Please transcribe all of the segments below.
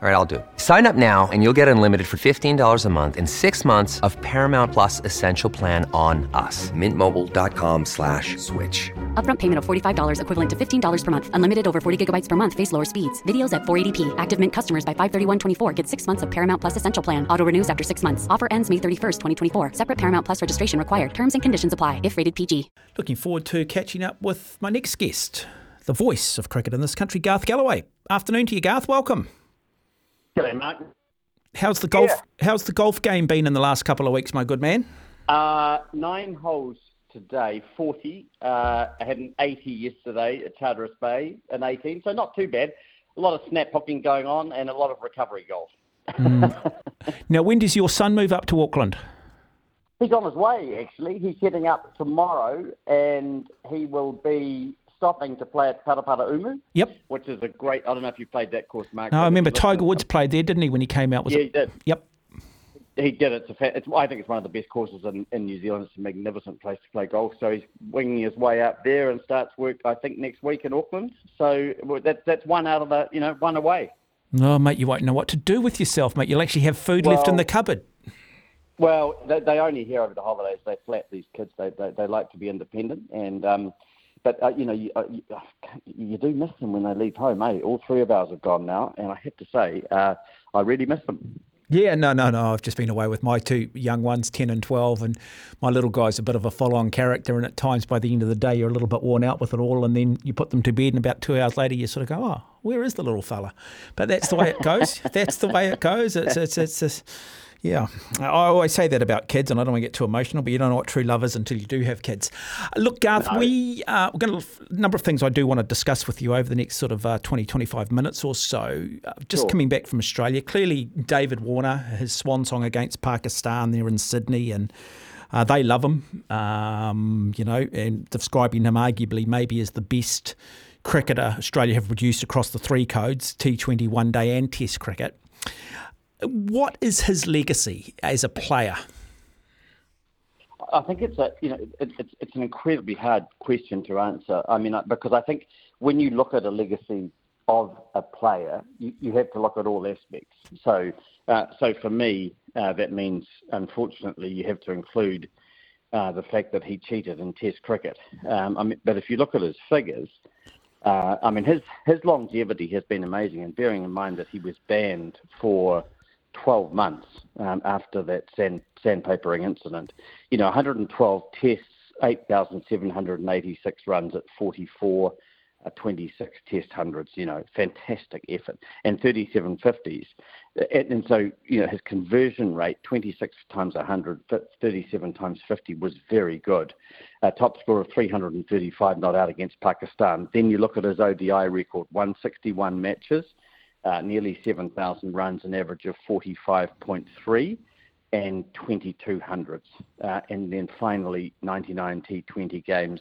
All right, I'll do it. Sign up now and you'll get unlimited for $15 a month in six months of Paramount Plus Essential Plan on us. Mintmobile.com slash switch. Upfront payment of $45 equivalent to $15 per month. Unlimited over 40 gigabytes per month. Face lower speeds. Videos at 480p. Active Mint customers by 531.24 get six months of Paramount Plus Essential Plan. Auto renews after six months. Offer ends May 31st, 2024. Separate Paramount Plus registration required. Terms and conditions apply if rated PG. Looking forward to catching up with my next guest, the voice of cricket in this country, Garth Gallaway. Afternoon to you, Garth. Welcome. G'day, Mark. How's the golf? Yeah. How's the golf game been in the last couple of weeks, my good man? Uh, nine holes today, 40. Uh, I had an 80 yesterday at Charteris Bay, an 18, so not too bad. A lot of snap hooking going on and a lot of recovery golf. Now, when does your son move up to Auckland? He's on his way, actually. He's heading up tomorrow and he will be stopping to play at Paraparaumu, Yep. which is a great. I don't know if you played that course, Mark. No, I remember Tiger Woods played there, didn't he, when he came out? Was Yeah, it? he did. Yep. He did. It's a fa- it's, I think it's one of the best courses in, in New Zealand. It's a magnificent place to play golf. So he's winging his way up there and starts work, I think, next week in Auckland. So well, that's that's one out of the, you know, one away. No, mate, you won't know what to do with yourself, mate. You'll actually have food left in the cupboard. Well, they, they only hear over the holidays. They flat these kids. They they, they like to be independent, and um, but uh, you know you, uh, you you do miss them when they leave home. Eh? All three of ours have gone now, and I have to say, uh, I really miss them. Yeah, no, no, no. I've just been away with my two young ones, 10 and 12, and my little guy's a bit of a full on character. And at times, by the end of the day, you're a little bit worn out with it all. And then you put them to bed, and about two hours later, you sort of go, oh, where is the little fella? But that's the way it goes. that's the way it goes. It's, it's, it's, it's yeah. I always say that about kids, and I don't want to get too emotional, but you don't know what true love is until you do have kids. Look, Garth, we, uh, we're going to, a number of things I do want to discuss with you over the next sort of uh, 20, 25 minutes or so. Uh, just Sure. coming back from Australia, clearly David Warner, his swan song against Pakistan there in Sydney, and uh, they love him, um, you know, and describing him arguably maybe as the best cricketer Australia have produced across the three codes T20, one day, and Test cricket. What is his legacy as a player? I think it's a you know it, it's it's an incredibly hard question to answer. I mean, because I think when you look at a legacy of a player, you, you have to look at all aspects. So, uh, so for me, uh, that means unfortunately you have to include uh, the fact that he cheated in Test cricket. Um, I mean, but if you look at his figures, uh, I mean his his longevity has been amazing. And bearing in mind that he was banned for 12 months um, after that sand, sandpapering incident. You know, 112 tests, 8,786 runs at 44, uh, 26 test hundreds, you know, fantastic effort, and 37 50s. And, and so, you know, his conversion rate, 26 times 100, 37 times 50, was very good. Uh, top score of 335 not out against Pakistan. Then you look at his ODI record, 161 matches uh, nearly 7,000 runs, an average of 45.3 and 22 hundreds. Uh, and then finally, 99 T20 games,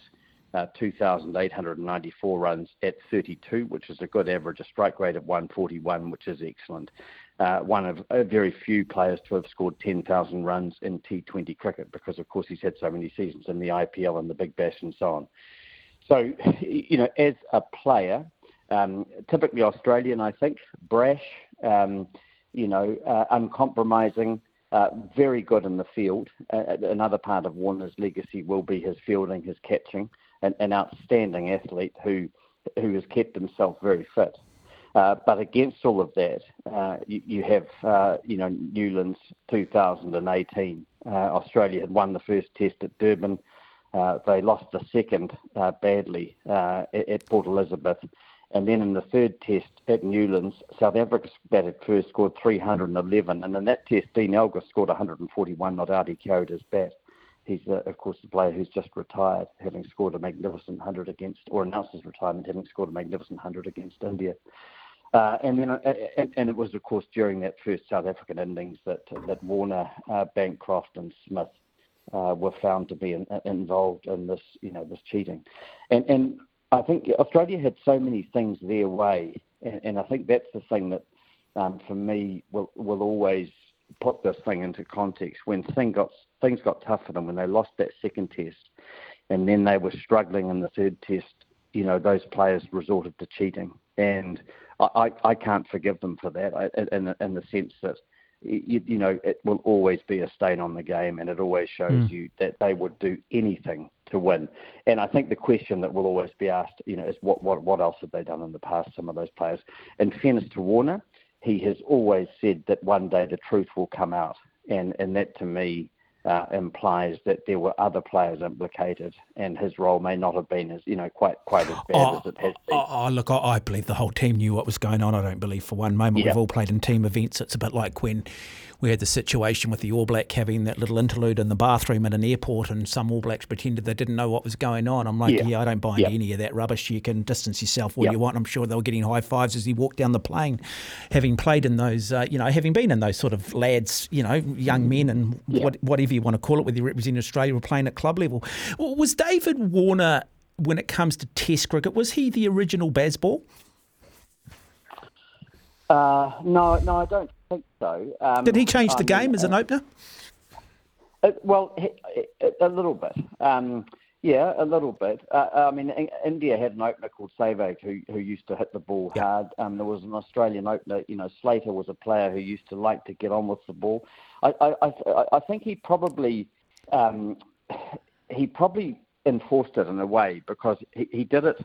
uh, 2,894 runs at 32, which is a good average, a strike rate of 141, which is excellent. Uh, one of uh, very few players to have scored 10,000 runs in T20 cricket because, of course, he's had so many seasons in the IPL and the Big Bash and so on. So, you know, as a player, um, typically Australian, I think, brash, um, you know, uh, uncompromising, uh, very good in the field. Uh, another part of Warner's legacy will be his fielding, his catching, and an outstanding athlete who who has kept himself very fit. Uh, but against all of that, uh, you, you have, uh, you know, Newlands 2018. Uh, Australia had won the first test at Durban. Uh, they lost the second uh, badly uh, at, at Port Elizabeth. And then in the third test at Newlands, South Africa batted first, scored 311. And in that test, Dean Elgar scored 141 not carried his bat. He's, uh, of course, the player who's just retired, having scored a magnificent 100 against, or announced his retirement, having scored a magnificent 100 against India. Uh, and then, uh, and, and, it was, of course, during that first South African innings that that Warner, uh, Bancroft, and Smith uh, were found to be in, involved in this, you know, this cheating. And and I think Australia had so many things their way, and, and I think that's the thing that, um, for me, will will always put this thing into context. When thing got things got tough for them, when they lost that second test, and then they were struggling in the third test, you know, those players resorted to cheating, and I, I can't forgive them for that. in, in the sense that you, you, know, it will always be a stain on the game, and it always shows mm. you that they would do anything to win. And I think the question that will always be asked, you know, is what what what else have they done in the past? Some of those players. In fairness to Warner, he has always said that one day the truth will come out, and and that to me uh, implies that there were other players implicated, and his role may not have been as you know quite quite as bad oh, as it has been. Oh, oh look, I, I, believe the whole team knew what was going on. I don't believe for one moment we've all played in team events. It's a bit like when we had the situation with the All Black having that little interlude in the bathroom at an airport, and some All Blacks pretended they didn't know what was going on. I'm like, yeah, yeah I don't buy yeah. any of that rubbish. You can distance yourself all yeah. you want. I'm sure they were getting high fives as he walked down the plane, having played in those, uh, you know, having been in those sort of lads, you know, young men and what, whatever you want to call it, whether you represent Australia or playing at club level. Was David Warner, when it comes to Test cricket, was he the original Bazball? Uh, no, no, I don't think so. Um, Did he change the game as an uh, opener? Uh, well, a little bit. Um, yeah, a little bit. Uh, I mean, India had an opener called Sehwag who who used to hit the ball hard. Um, there was an Australian opener. You know, Slater was a player who used to like to get on with the ball. I I I, I think he probably um, he probably enforced it in a way because he, he did it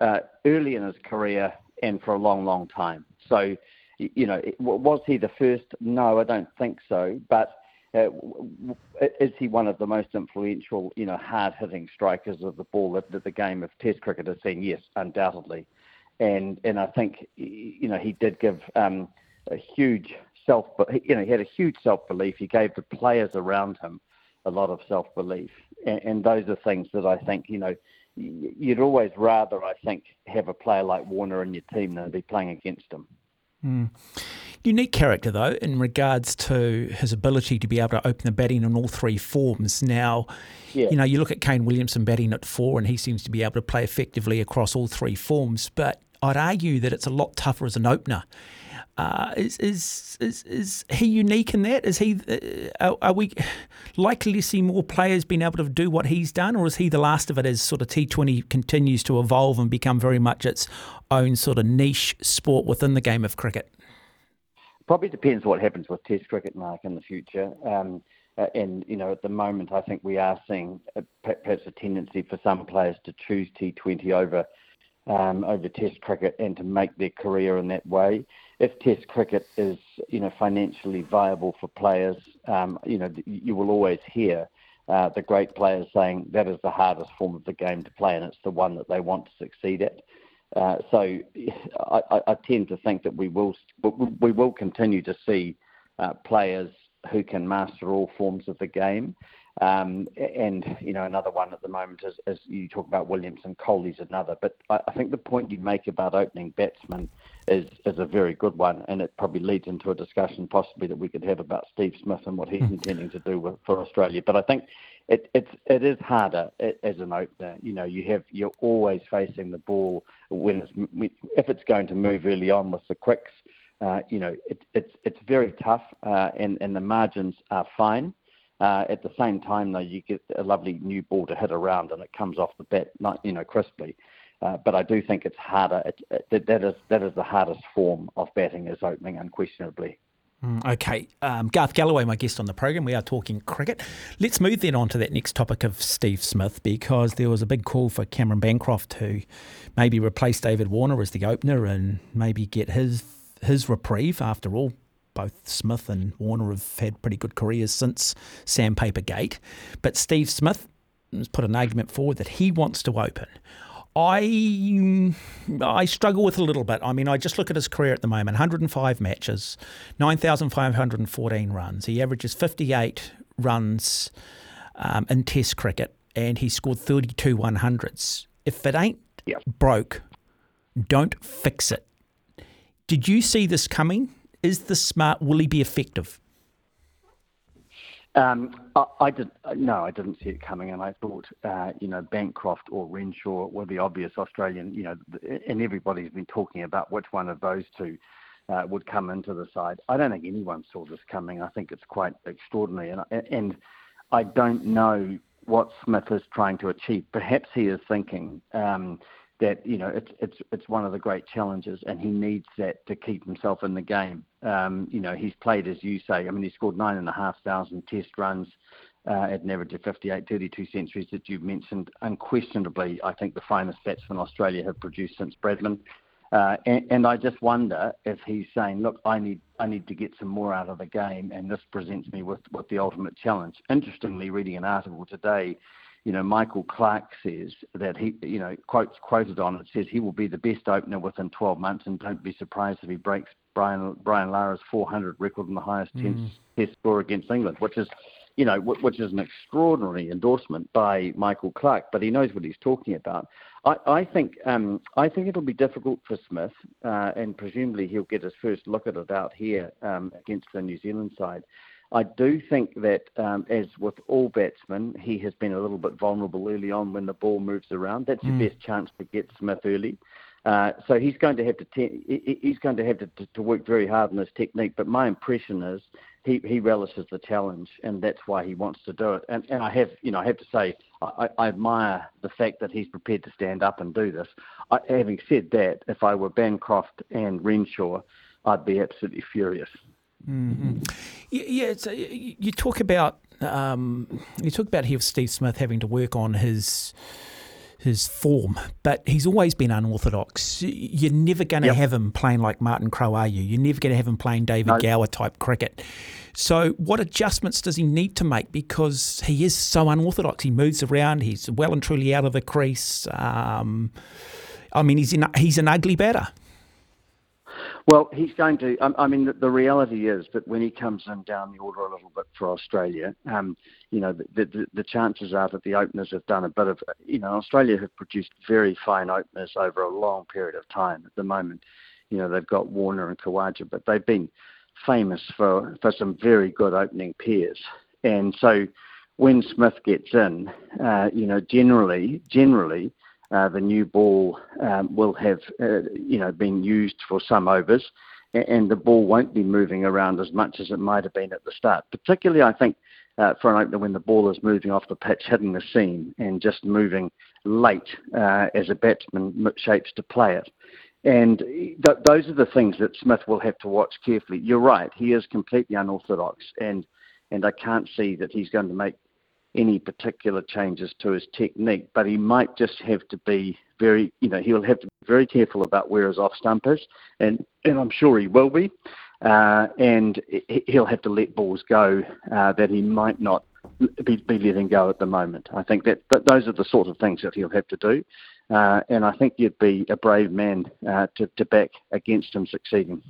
uh, early in his career and for a long, long time. So you know, was he the first? No, I don't think so. But uh, is he one of the most influential, you know, hard-hitting strikers of the ball that, that the game of Test cricket has seen? Yes, undoubtedly. And and I think you know he did give um, a huge self, you know, he had a huge self-belief. He gave the players around him a lot of self-belief, and, and those are things that I think you know you'd always rather, I think, have a player like Warner in your team than be playing against him. Mm. Unique character, though, in regards to his ability to be able to open the batting in all three forms. Now, yeah. you know, you look at Kane Williamson batting at four, and he seems to be able to play effectively across all three forms. But I'd argue that it's a lot tougher as an opener. Uh, is, is is is he unique in that? Is he? Uh, are, we likely to see more players being able to do what he's done, or is he the last of it as sort of T Twenty continues to evolve and become very much its own sort of niche sport within the game of cricket? Probably depends what happens with Test cricket, Mark, in the future. Um, uh, and you know, at the moment, I think we are seeing a, perhaps a tendency for some players to choose T20 over um, over Test cricket and to make their career in that way if Test cricket is, you know, financially viable for players, um, you know, you will always hear uh, the great players saying that is the hardest form of the game to play, and it's the one that they want to succeed at. Uh, so I, I, tend to think that we will we will continue to see uh, players who can master all forms of the game. Um, and you know another one at the moment is, is you talk about Williamson, Kohli's another. But I, I think the point you make about opening batsmen is is a very good one, and it probably leads into a discussion possibly that we could have about Steve Smith and what he's hmm. intending to do with, for Australia. But I think it it's it is harder as an opener. You know, you have you're always facing the ball when it's if it's going to move early on with the quicks. Uh, you know, it, it's it's very tough, uh, and and the margins are fine. Uh, at the same time, though, you get a lovely new ball to hit around, and it comes off the bat, not you know, crisply. Uh, but I do think it's harder. It, it, that is that is the hardest form of batting is opening, unquestionably. Mm, okay, um, Garth Gallaway, my guest on the program. We are talking cricket. Let's move then on to that next topic of Steve Smith because there was a big call for Cameron Bancroft to maybe replace David Warner as the opener and maybe get his his reprieve. After all, both Smith and Warner have had pretty good careers since Sandpaper Gate. But Steve Smith has put an argument forward that he wants to open. I I struggle with a little bit. I mean, I just look at his career at the moment: 105 matches, 9,514 runs. He averages 58 runs um, in Test cricket, and he scored 32 100s. If it ain't yep. broke, don't fix it. Did you see this coming? Is the smart? Will he be effective? Um, I, I, did no, I didn't see it coming, and I thought, uh, you know, Bancroft or Renshaw were the obvious Australian, you know, and everybody's been talking about which one of those two uh, would come into the side. I don't think anyone saw this coming. I think it's quite extraordinary, and and I don't know what Smith is trying to achieve. Perhaps he is thinking um, that you know it's it's it's one of the great challenges, and he needs that to keep himself in the game. Um, you know, he's played as you say. I mean, he scored nine and a half thousand Test runs. Uh, at an average of 58, 32 centuries that you've mentioned. Unquestionably, I think the finest batsman Australia have produced since Bradman. Uh, and, and, I just wonder if he's saying, "Look, I need I need to get some more out of the game, and this presents me with, with the ultimate challenge." Interestingly, reading an article today, you know, Michael Clarke says that he, you know, quotes quoted on it says he will be the best opener within 12 months, and don't be surprised if he breaks Brian Brian Lara's 400 record and the highest mm. test, test score against England, which is you know, which is an extraordinary endorsement by Michael Clarke, but he knows what he's talking about. I, I think um, I think it'll be difficult for Smith, uh, and presumably he'll get his first look at it out here um, against the New Zealand side. I do think that, um, as with all batsmen, he has been a little bit vulnerable early on when the ball moves around. That's mm. your best chance to get Smith early. Uh, so he's going to have to te- he's going to have to, to, to work very hard on his technique. But my impression is he, he relishes the challenge, and that's why he wants to do it. And, and I have, you know, I have to say, I, I admire the fact that he's prepared to stand up and do this. I, having said that, if I were Bancroft and Renshaw, I'd be absolutely furious. Mm-hmm. Yeah, uh, you talk about um, you talk about here Steve Smith having to work on his his form, but he's always been unorthodox. You're never going to yep. have him playing like Martin Crowe, are you? You're never going to have him playing David no. Gower type cricket. So, what adjustments does he need to make? Because he is so unorthodox. He moves around. He's well and truly out of the crease. Um, I mean, he's in, he's an ugly batter. Well, he's going to. I, mean, the, reality is that when he comes in down the order a little bit for Australia, um, you know, the, the, the, chances are that the openers have done a bit of. You know, Australia have produced very fine openers over a long period of time. At the moment, you know, they've got Warner and Khawaja, but they've been famous for for some very good opening pairs. And so, when Smith gets in, uh, you know, generally, generally uh, the new ball um, will have uh, you know been used for some overs, and the ball won't be moving around as much as it might have been at the start. Particularly, I think uh, for an opener when the ball is moving off the pitch, hitting the seam, and just moving late uh, as a batsman shapes to play it. And th- those are the things that Smith will have to watch carefully. You're right; he is completely unorthodox, and and I can't see that he's going to make any particular changes to his technique, but he might just have to be very, you know, he'll have to be very careful about where his off stump is, and, and I'm sure he will be. Uh, and he'll have to let balls go uh, that he might not be, be, letting go at the moment. I think that, that those are the sort of things that he'll have to do. Uh, and I think you'd be a brave man uh, to, to back against him succeeding.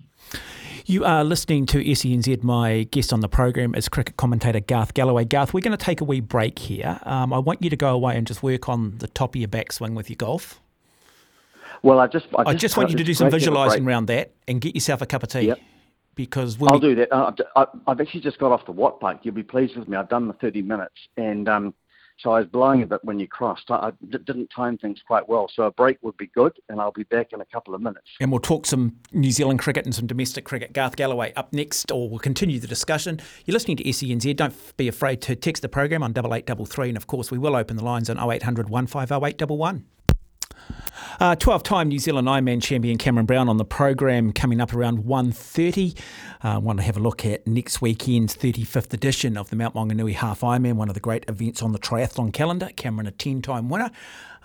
You are listening to SENZ. My guest on the program is cricket commentator Garth Gallaway. Garth, we're going to take a wee break here. Um, I want you to go away and just work on the top of your backswing with your golf. Well, I just I just, I just want you to do some visualising around that and get yourself a cup of tea. Yep. Because I'll we... do that. Uh, I've actually just got off the Watt Park. You'll be pleased with me. I've done the 30 minutes, and um, so I was blowing a bit when you crossed. I, didn't time things quite well. So a break would be good, and I'll be back in a couple of minutes. And we'll talk some New Zealand cricket and some domestic cricket. Garth Gallaway up next, or we'll continue the discussion. You're listening to SENZ. Don't be afraid to text the program on 8833. And of course, we will open the lines on 0800 150 uh, 12-time New Zealand Ironman champion Cameron Brown on the program coming up around 1.30. I uh, want to have a look at next weekend's 35th edition of the Mount Maunganui Half Ironman, one of the great events on the triathlon calendar. Cameron, a 10-time winner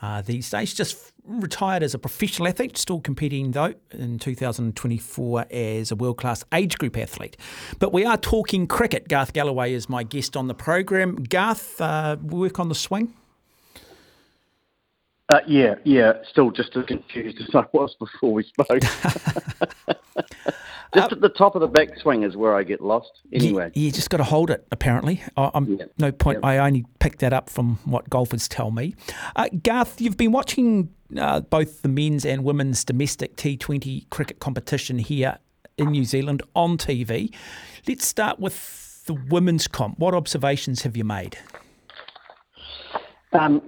uh, these days, just retired as a professional athlete, still competing though in 2024 as a world-class age group athlete. But we are talking cricket. Garth Gallaway is my guest on the program. Garth, uh, work on the swing? Uh, yeah, yeah, still just as confused as I was before we spoke. just at the top of the backswing is where I get lost. Anyway, you, you just got to hold it. Apparently, I, am yeah. no point. Yeah. I only picked that up from what golfers tell me. Uh, Garth, you've been watching uh, both the men's and women's domestic T20 cricket competition here in New Zealand on TV. Let's start with the women's comp. What observations have you made? Um,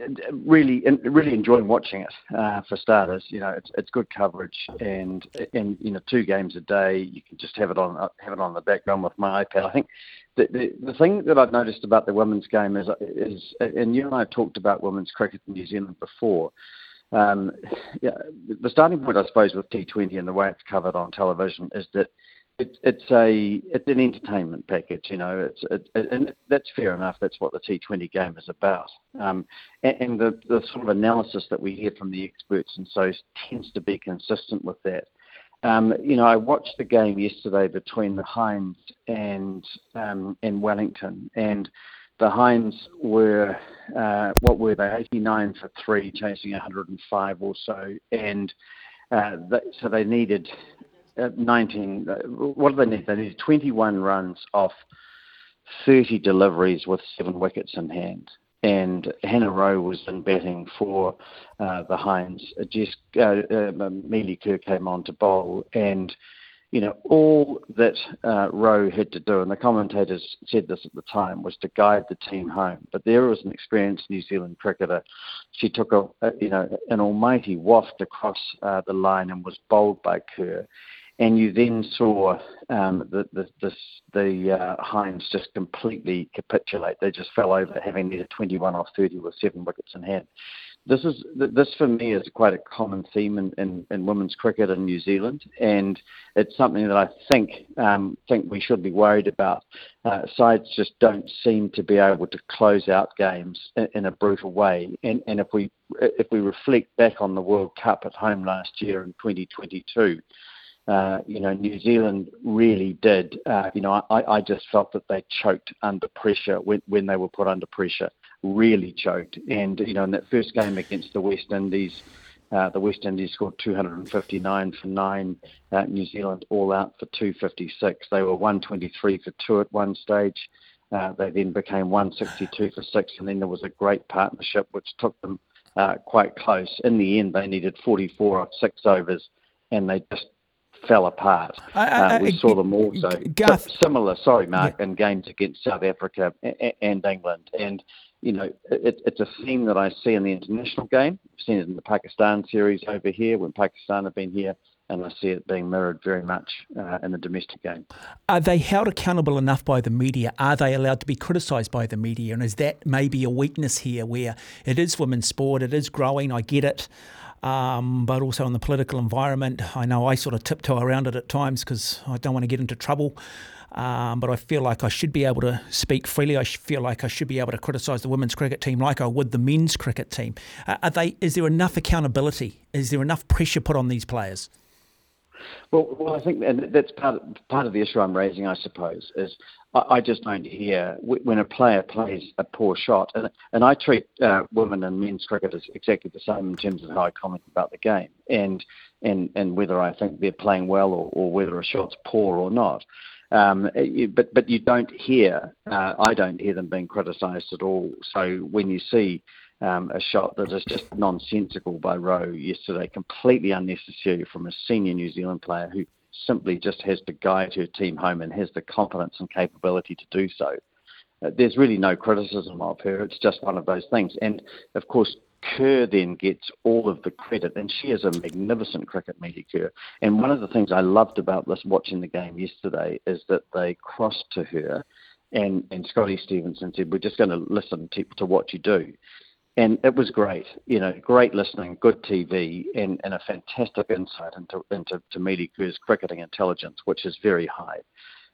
really, really enjoying watching it. Uh, for starters, you know, it's it's good coverage, and and you know, two games a day. You can just have it on have it on the background with my iPad. I think the the, the thing that I've noticed about the women's game is is, and you and I have talked about women's cricket in New Zealand before. Um, yeah, the starting point, I suppose, with T20 and the way it's covered on television is that it, it's a it's an entertainment package, you know. It's it, and that's fair enough. That's what the T20 game is about. Um, and, and the the sort of analysis that we hear from the experts and so tends to be consistent with that. Um, you know, I watched the game yesterday between the Hinds and um, and Wellington, and the Hinds were uh, what were they? 89 for three, chasing 105 or so, and uh, so they needed 19. Uh, what do they need? They need 21 runs off 30 deliveries with seven wickets in hand. And Hannah Rowe was in batting for uh, the Hinds. Jess, uh, uh, Melie Kerr came on to bowl, and you know all that uh, Rowe had to do, and the commentators said this at the time, was to guide the team home. But there was an experienced New Zealand cricketer. She took a, you know an almighty waft across uh, the line and was bowled by Kerr and you then saw um, the the the, the uh, Hinds just completely capitulate. They just fell over, having needed 21 off 30 with seven wickets in hand. This is this for me is quite a common theme in, in, in women's cricket in New Zealand, and it's something that I think um, think we should be worried about. Uh, sides just don't seem to be able to close out games in, in a brutal way, and, and if we if we reflect back on the World Cup at home last year in 2022 uh, you know, New Zealand really did. Uh, you know, I, I just felt that they choked under pressure when, when they were put under pressure, really choked. And, you know, in that first game against the West Indies, uh, the West Indies scored 259 for nine. Uh, New Zealand all out for 256. They were 123 for two at one stage. Uh, they then became 162 for six, and then there was a great partnership which took them uh, quite close. In the end, they needed 44 off six overs, and they just fell apart. I, I, uh, we saw them also Garth, similar. Sorry, Mark, yeah. in games against South Africa and England, and you know it, it's a theme that I see in the international game. I've seen it in the Pakistan series over here when Pakistan have been here. And I see it being mirrored very much uh, in the domestic game. Are they held accountable enough by the media? Are they allowed to be criticised by the media? And is that maybe a weakness here where it is women's sport, it is growing, I get it, um, but also in the political environment. I know I sort of tiptoe around it at times because I don't want to get into trouble. Um, but I feel like I should be able to speak freely. I feel like I should be able to criticise the women's cricket team like I would the men's cricket team. Uh, are they? Is there enough accountability? Is there enough pressure put on these players? Well, well, I think and that's part of, part of the issue I'm raising, I suppose, is I, I just don't hear when a player plays a poor shot, and and I treat uh, women and men's cricket as exactly the same in terms of how I comment about the game, and and and whether I think they're playing well or, or whether a shot's poor or not. Um, but but you don't hear, uh, I don't hear them being criticised at all. So when you see um, a shot that is just nonsensical by Rowe yesterday, completely unnecessary from a senior New Zealand player who simply just has to guide her team home and has the confidence and capability to do so. Uh, there's really no criticism of her. It's just one of those things. And of course, Kerr then gets all of the credit, and she is a magnificent cricket Melie Kerr. And one of the things I loved about this watching the game yesterday is that they crossed to her, and and Scotty Stevenson said, "We're just going to listen to, to what you do." And it was great. You know, great listening, good TV, and, and a fantastic insight into into to Melie Kerr's cricketing intelligence, which is very high.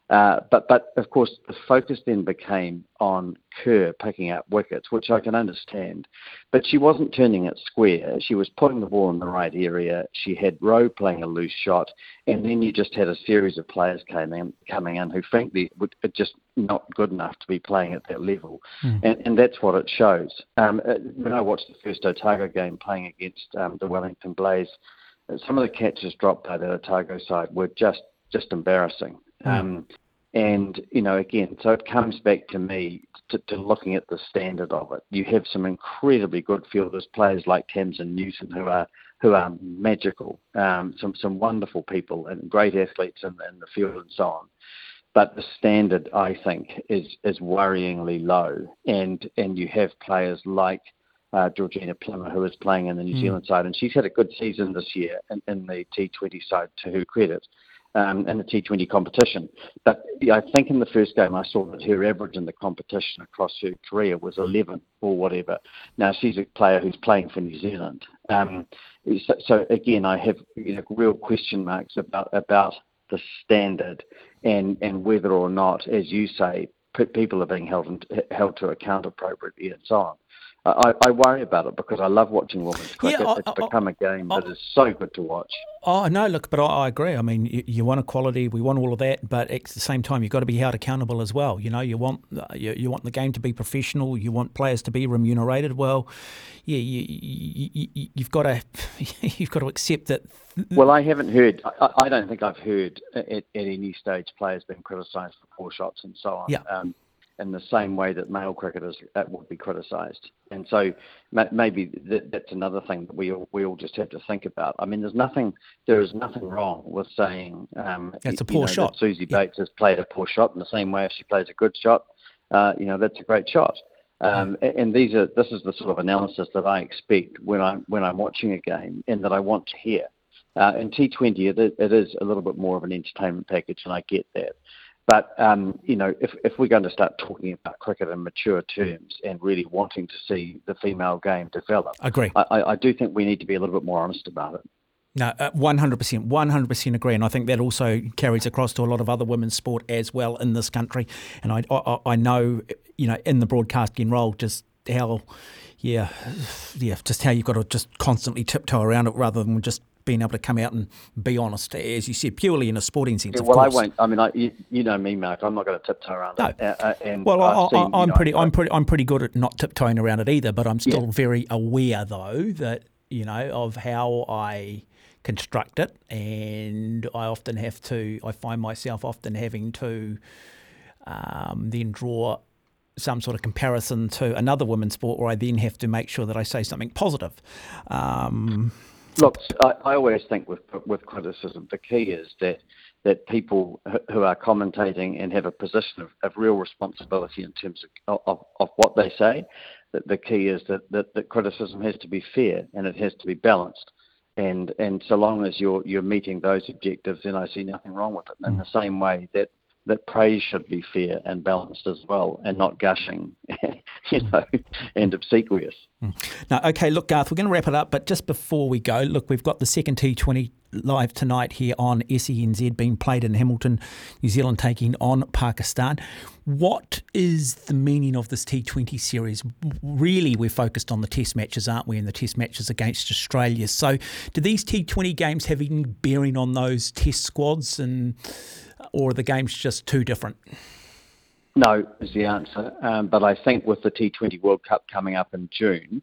Uh, but but of course the focus then became on Kerr picking up wickets, which I can understand. But she wasn't turning it square. She was putting the ball in the right area. She had Rowe playing a loose shot, and then you just had a series of players coming in, coming in who frankly would just not good enough to be playing at that level, mm. and, and that's what it shows. Um, uh, when I watched the first Otago game playing against um, the Wellington Blaze, uh, some of the catches dropped by the Otago side were just just embarrassing. Hmm. Um, and you know, again, so it comes back to me to, to, looking at the standard of it. You have some incredibly good fielders, players like Tamsin Newton, who are who are magical, um, some some wonderful people and great athletes in, in the field and so on. But the standard, I think, is is worryingly low, and and you have players like uh, Georgina Plimmer, who is playing in the New mm. Zealand side, and she's had a good season this year in, in the T20 side to her credit. Um, in the T20 competition. But I think in the first game I saw that her average in the competition across her career was 11 or whatever. Now she's a player who's playing for New Zealand. Um, so, so, again, I have you know, real question marks about about the standard and and whether or not, as you say, people are being held held to account appropriately and so on. I, I, worry about it because I love watching women's cricket. Yeah, I, it's become a game that is so good to watch. Oh no, look, but I, I agree. I mean, you, you, want equality, we want all of that, but at the same time, you've got to be held accountable as well. You know, you want you, you want the game to be professional. You want players to be remunerated well. Yeah, you, you, you've got to you've got to accept that. Well, I haven't heard. I, I don't think I've heard at, at any stage players being criticised for poor shots and so on. Yeah. Um, in the same way that male cricketers that would be criticised. And so maybe that's another thing that we all, we all just have to think about. I mean, there's nothing there is nothing wrong with saying um, that's a poor know, shot. Suzie Bates yeah. has played a poor shot in the same way if she plays a good shot. Uh, you know, that's a great shot. Um, and these are this is the sort of analysis that I expect when I'm when I'm watching a game and that I want to hear. Uh, in T20, it, it is a little bit more of an entertainment package, and I get that. But um, you know, if if we're going to start talking about cricket in mature terms and really wanting to see the female game develop, agree. I, I do think we need to be a little bit more honest about it. No, uh, one hundred percent, one hundred percent agree, and I think that also carries across to a lot of other women's sport as well in this country. And I, I, I know, you know, in the broadcasting role, just how, yeah, yeah, just how you've got to just constantly tiptoe around it rather than just being able to come out and be honest, as you said, purely in a sporting sense. Yeah, well, I won't. I mean, I, you, you, know me, Mark. I'm not going to tiptoe around no. it. Uh, uh and well, I, am pretty, I'm pretty, I'm pretty good at not tiptoeing around it either. But I'm still yeah. very aware, though, that you know of how I construct it, and I often have to. I find myself often having to um, then draw some sort of comparison to another women's sport where I then have to make sure that I say something positive. Um, Look, I, I always think with with criticism, the key is that that people who are commentating and have a position of, of real responsibility in terms of, of, of what they say, that the key is that, that, that criticism has to be fair and it has to be balanced. And and so long as you're you're meeting those objectives, then I see nothing wrong with it. In mm. the same way that that praise should be fair and balanced as well, and not gushing, you know, and obsequious. Hmm. Now, okay, look, Garth, we're going to wrap it up, but just before we go, look, we've got the second T20 live tonight here on SENZ being played in Hamilton, New Zealand taking on Pakistan. What is the meaning of this T20 series? Really, we're focused on the test matches, aren't we? And the test matches against Australia. So, do these T20 games have any bearing on those test squads and or the game's just too different? No, is the answer. Um, but I think with the T20 World Cup coming up in June,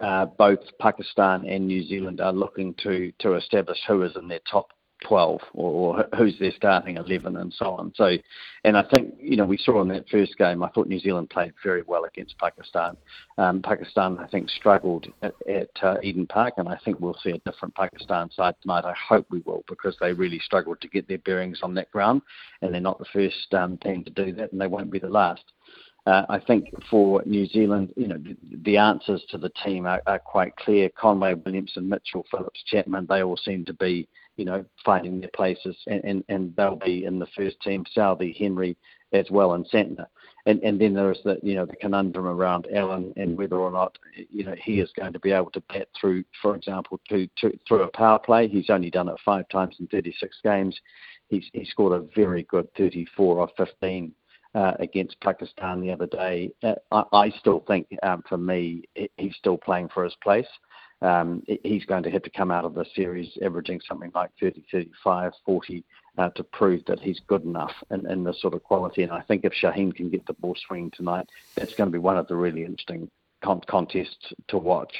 uh, both Pakistan and New Zealand are looking to to establish who is in their top 12 or, or, who's their starting 11 and so on. So, and I think, you know, we saw in that first game, I thought New Zealand played very well against Pakistan. Um, Pakistan, I think, struggled at, at uh, Eden Park, and I think we'll see a different Pakistan side tonight. I hope we will because they really struggled to get their bearings on that ground, and they're not the first um, team to do that, and they won't be the last. Uh, I think for New Zealand, you know, the, answers to the team are, are, quite clear. Conway, Williamson, Mitchell, Phillips, Chapman, they all seem to be you know, finding their places, and, and, and they'll be in the first team. Southee, Henry, as well, and Santner. And and then there's the you know the conundrum around Allen and whether or not you know he is going to be able to bat through, for example, to, to through a power play. He's only done it five times in 36 games. He's he scored a very good 34 or 15 uh, against Pakistan the other day. Uh, I, I still think, um, for me, he's still playing for his place um, he's going to have to come out of the series averaging something like 30, 35, 40 uh, to prove that he's good enough in, in this sort of quality. And I think if Shaheen can get the ball swinging tonight, that's going to be one of the really interesting con- contests to watch.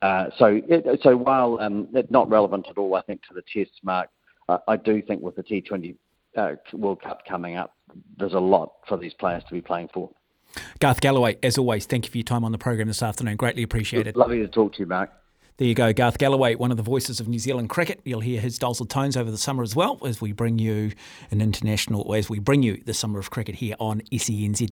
Uh, so, it, so while um, not relevant at all, I think to the tests, Mark, uh, I do think with the T20 uh, World Cup coming up, there's a lot for these players to be playing for. Garth Gallaway, as always, thank you for your time on the program this afternoon. Greatly appreciated. Lovely to talk to you, Mark. There you go, Garth Gallaway, one of the voices of New Zealand cricket. You'll hear his dulcet tones over the summer as well as we bring you an international, as we bring you the summer of cricket here on SENZ.